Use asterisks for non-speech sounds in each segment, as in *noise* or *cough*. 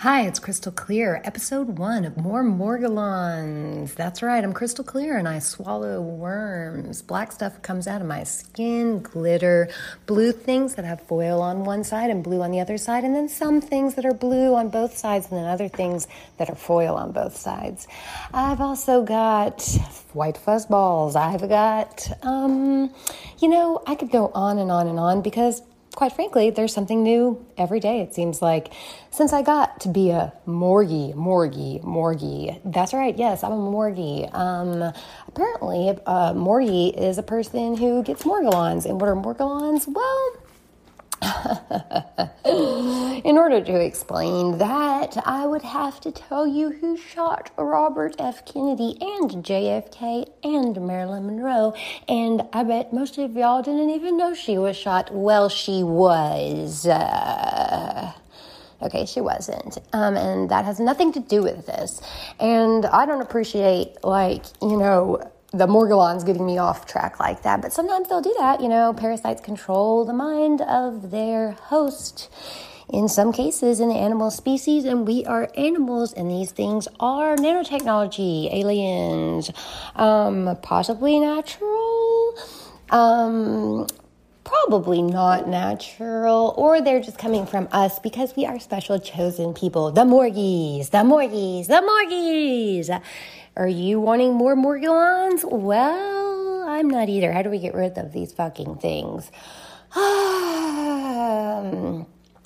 Hi, it's Crystal Clear, episode one of More Morgellons. That's right, I'm Crystal Clear and I swallow worms. Black stuff comes out of my skin, glitter, blue things that have foil on one side and blue on the other side, and then some things that are blue on both sides, and then other things that are foil on both sides. I've also got white fuzz balls. I've got, um, you know, I could go on and on and on because quite frankly, there's something new every day, it seems like. Since I got to be a morgie, morgie, morgie. That's right, yes, I'm a morgie. Um, apparently, a uh, morgie is a person who gets morgellons. And what are morgellons? Well, *laughs* In order to explain that, I would have to tell you who shot Robert F. Kennedy and JFK and Marilyn Monroe. And I bet most of y'all didn't even know she was shot. Well, she was. Uh, Okay, she wasn't. Um, and that has nothing to do with this. And I don't appreciate, like, you know, the Morgellons getting me off track like that. But sometimes they'll do that. You know, parasites control the mind of their host in some cases in the animal species, and we are animals, and these things are nanotechnology, aliens, um, possibly natural, um, probably not natural, or they're just coming from us because we are special chosen people. The Morgies, the Morgies, the Morgies. Are you wanting more Morgellons? Well, I'm not either. How do we get rid of these fucking things? um,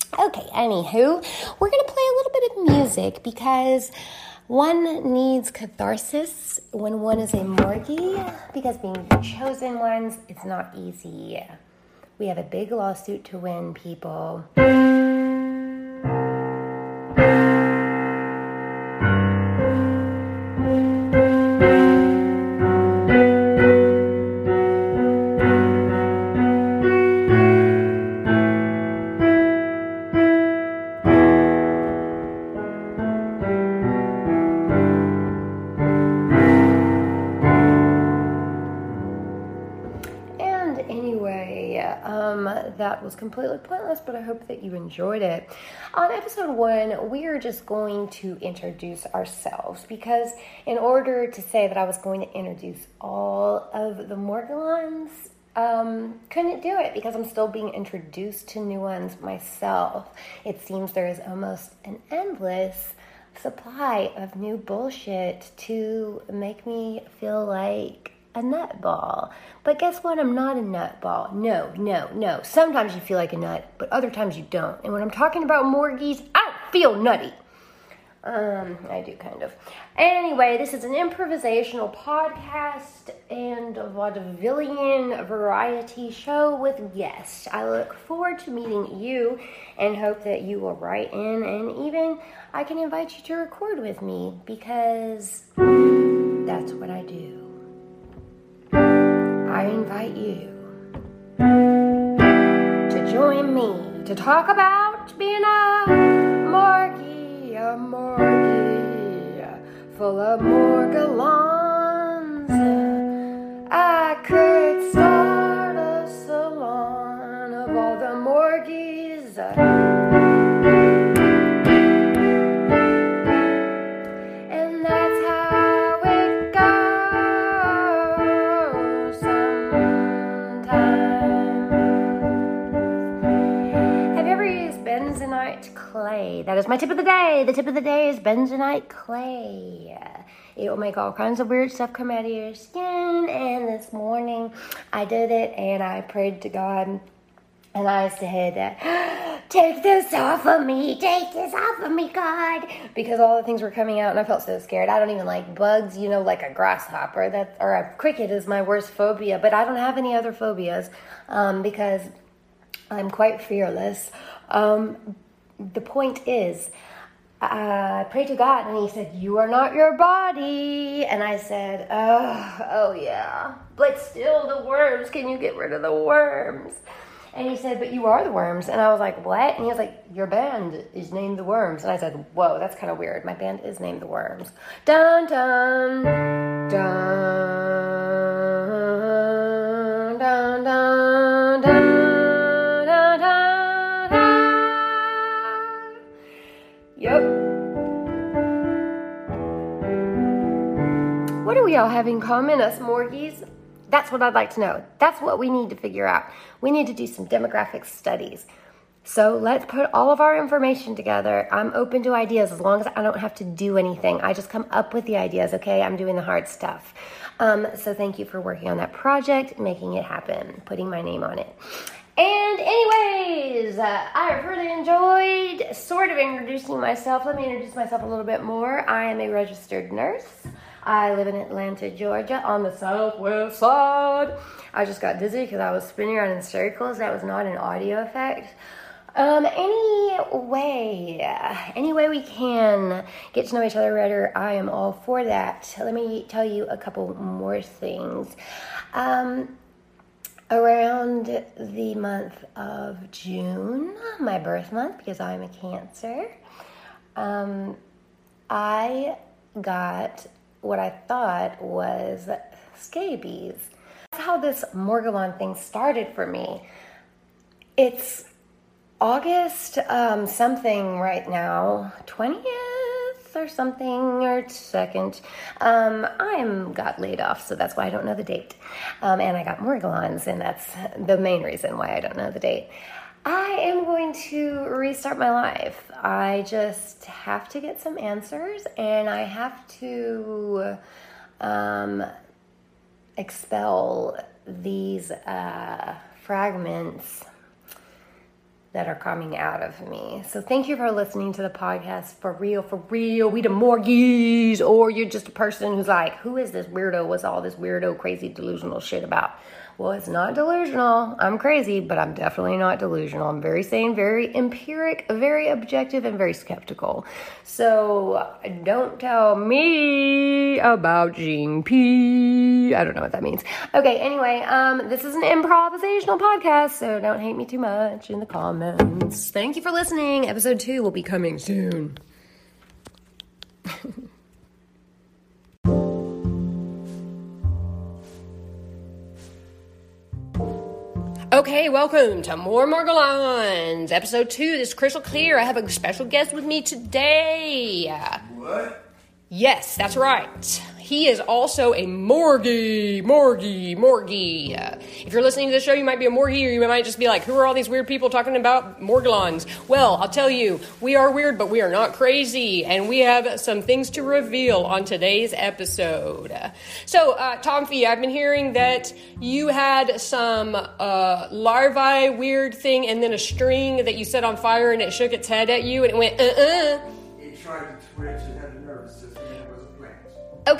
*sighs* okay, anywho, we're going to play a little bit of music because one needs catharsis when one is a morgie because being chosen ones, it's not easy. We have a big lawsuit to win, people. Was completely pointless, but I hope that you enjoyed it. On episode one, we are just going to introduce ourselves because, in order to say that I was going to introduce all of the Morgellons, um, couldn't do it because I'm still being introduced to new ones myself. It seems there is almost an endless supply of new bullshit to make me feel like a nutball. But guess what? I'm not a nutball. No, no, no. Sometimes you feel like a nut, but other times you don't. And when I'm talking about morgies, I don't feel nutty. Um, I do kind of. Anyway, this is an improvisational podcast and a vaudevillian variety show with guests. I look forward to meeting you and hope that you will write in and even I can invite you to record with me because that's what I do. Invite you to join me to talk about being a morgie, a morgie full of morgellons. My tip of the day. The tip of the day is bentonite clay. It will make all kinds of weird stuff come out of your skin. And this morning I did it and I prayed to God and I said, *gasps* Take this off of me, take this off of me, God. Because all the things were coming out and I felt so scared. I don't even like bugs, you know, like a grasshopper that or a cricket is my worst phobia, but I don't have any other phobias um, because I'm quite fearless. Um, the point is, uh, I prayed to God and He said, You are not your body. And I said, Oh, oh yeah. But still, the worms, can you get rid of the worms? And he said, But you are the worms. And I was like, What? And he was like, Your band is named the worms. And I said, Whoa, that's kind of weird. My band is named the worms. Dun dun dun Yep. What do we all have in common, us Morgies? That's what I'd like to know. That's what we need to figure out. We need to do some demographic studies. So let's put all of our information together. I'm open to ideas as long as I don't have to do anything. I just come up with the ideas, okay? I'm doing the hard stuff. Um, so thank you for working on that project, making it happen, putting my name on it. And, anyways, uh, I have really enjoyed sort of introducing myself. Let me introduce myself a little bit more. I am a registered nurse. I live in Atlanta, Georgia, on the southwest side. I just got dizzy because I was spinning around in circles. That was not an audio effect. Um, any way, any way we can get to know each other better, I am all for that. Let me tell you a couple more things. Um, around the month of June, my birth month, because I'm a Cancer, um, I got what I thought was scabies. That's how this Morgellon thing started for me. It's August um, something right now, 20th or something, or 2nd. Um, I got laid off, so that's why I don't know the date. Um, and I got Morgellons, and that's the main reason why I don't know the date. I am going to restart my life. I just have to get some answers and I have to um, expel these uh, fragments that are coming out of me. So thank you for listening to the podcast for real, for real. We the Morgies, or you're just a person who's like, who is this weirdo? What's all this weirdo, crazy, delusional shit about? Well, it's not delusional. I'm crazy, but I'm definitely not delusional. I'm very sane, very empiric, very objective, and very skeptical. So don't tell me about P. I don't know what that means. Okay, anyway, um, this is an improvisational podcast, so don't hate me too much in the comments. Thank you for listening. Episode two will be coming soon. *laughs* Okay, welcome to More Morgellons, episode two. This is Crystal Clear. I have a special guest with me today. What? Yes, that's right. He is also a morgy, morgy, morgy. Uh, if you're listening to the show, you might be a morgy, or you might just be like, who are all these weird people talking about Morgellons? Well, I'll tell you, we are weird, but we are not crazy, and we have some things to reveal on today's episode. So, uh, Tom Fee, I've been hearing that you had some uh, larvae weird thing, and then a string that you set on fire, and it shook its head at you, and it went, uh uh It tried to twitch, it had a nervous system, and it was a plant.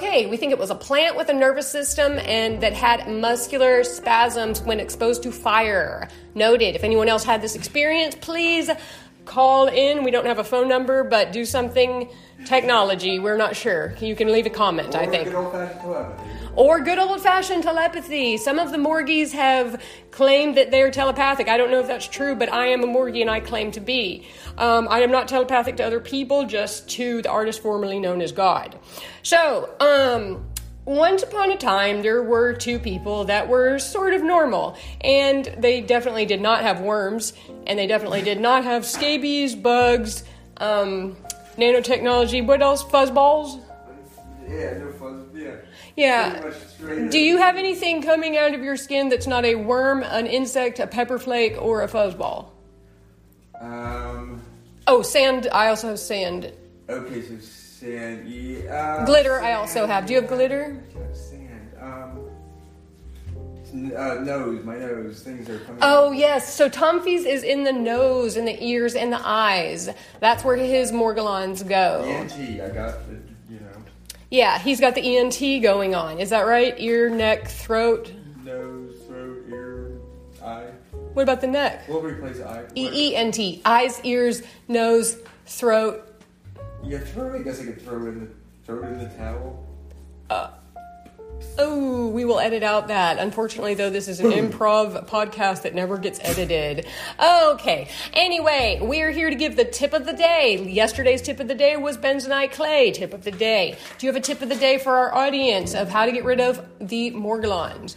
Okay, we think it was a plant with a nervous system and that had muscular spasms when exposed to fire. Noted. If anyone else had this experience, please call in. We don't have a phone number, but do something technology. We're not sure. You can leave a comment, I Or think. Or good old fashioned telepathy. Some of the Morgies have claimed that they're telepathic. I don't know if that's true, but I am a Morgie and I claim to be. Um, I am not telepathic to other people, just to the artist formerly known as God. So, um, once upon a time, there were two people that were sort of normal, and they definitely did not have worms, and they definitely did not have scabies, bugs, um, nanotechnology. What else? Fuzzballs. Yeah. Yeah. Yeah. Pretty much straight Do you have anything coming out of your skin that's not a worm, an insect, a pepper flake, or a fuzzball? Um. Oh, sand. I also have sand. Okay, so sand. Yeah. Uh, Glitter, I also have. Do you have glitter? Yeah, Sand. Um. Uh, nose, my nose. Things are coming. Oh, yes. So Tomfy's is in the nose, and the ears, and the eyes. That's where his Morgellons go. ENT. I got the. Yeah, he's got the ENT going on. Is that right? Ear, neck, throat. Nose, throat, ear, eye. What about the neck? We'll replace I. E E N T. Eyes, ears, nose, throat. Yeah, throw it. I guess I could throw it in the throw it in the towel. Uh, Oh, we will edit out that. Unfortunately, though, this is an improv podcast that never gets edited. Okay. Anyway, we are here to give the tip of the day. Yesterday's tip of the day was bentonite clay. Tip of the day. Do you have a tip of the day for our audience of how to get rid of the morgellons?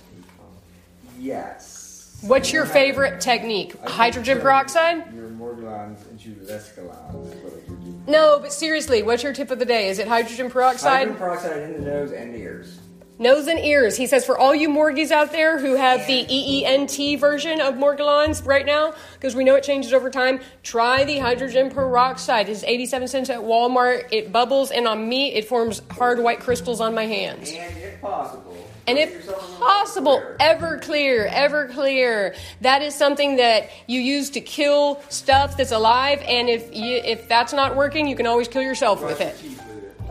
Yes. What's your favorite technique? Hydrogen peroxide? Your morgellons into Escalon is what I. No, but seriously, what's your tip of the day? Is it hydrogen peroxide? Hydrogen peroxide in the nose and ears. Nose and ears. He says for all you Morgies out there who have the EENT version of Morgellons right now, because we know it changes over time, try the hydrogen peroxide. It's 87 cents at Walmart. It bubbles, and on me, it forms hard white crystals on my hands. And if possible. And if possible, water. Everclear, ever clear. That is something that you use to kill stuff that's alive, and if you, if that's not working, you can always kill yourself with it teeth with it.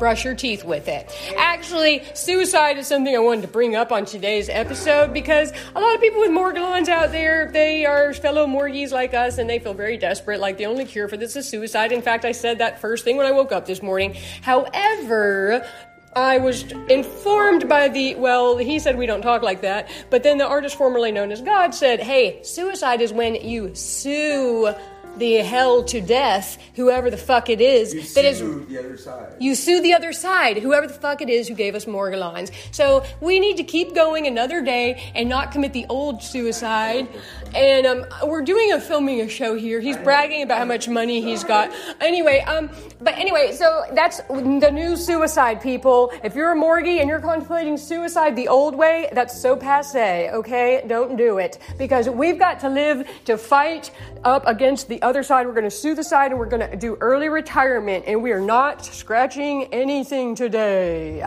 Brush your teeth with it. Actually, suicide is something I wanted to bring up on today's episode because a lot of people with morgellons out there, they are fellow morgies like us and they feel very desperate, like the only cure for this is suicide. In fact, I said that first thing when I woke up this morning. However, I was informed by the, well, he said we don't talk like that, but then the artist formerly known as God said, hey, suicide is when you sue the hell to death, whoever the fuck it is, You that is sue the other side. you sue the other side, whoever the fuck it is who gave us Morgellons. So we need to keep going another day and not commit the old suicide. And um, we're doing a filming a show here. He's bragging about how much money he's got. Anyway, um, but anyway, so that's the new suicide, people. If you're a morgie and you're contemplating suicide the old way, that's so passe. Okay, don't do it because we've got to live to fight up against the other side. We're going to sue the side and we're going to do early retirement, and we are not scratching anything today.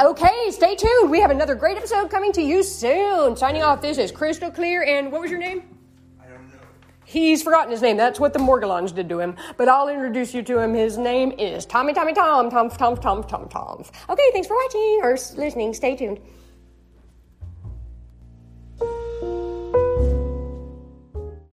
Okay, stay tuned. We have another great episode coming to you soon. Signing off, this is Crystal Clear, and what was your name? I don't know. He's forgotten his name. That's what the Morgellons did to him. But I'll introduce you to him. His name is Tommy Tommy Tom Tom Tom Tom Tom Tom. Okay, thanks for watching or listening. Stay tuned.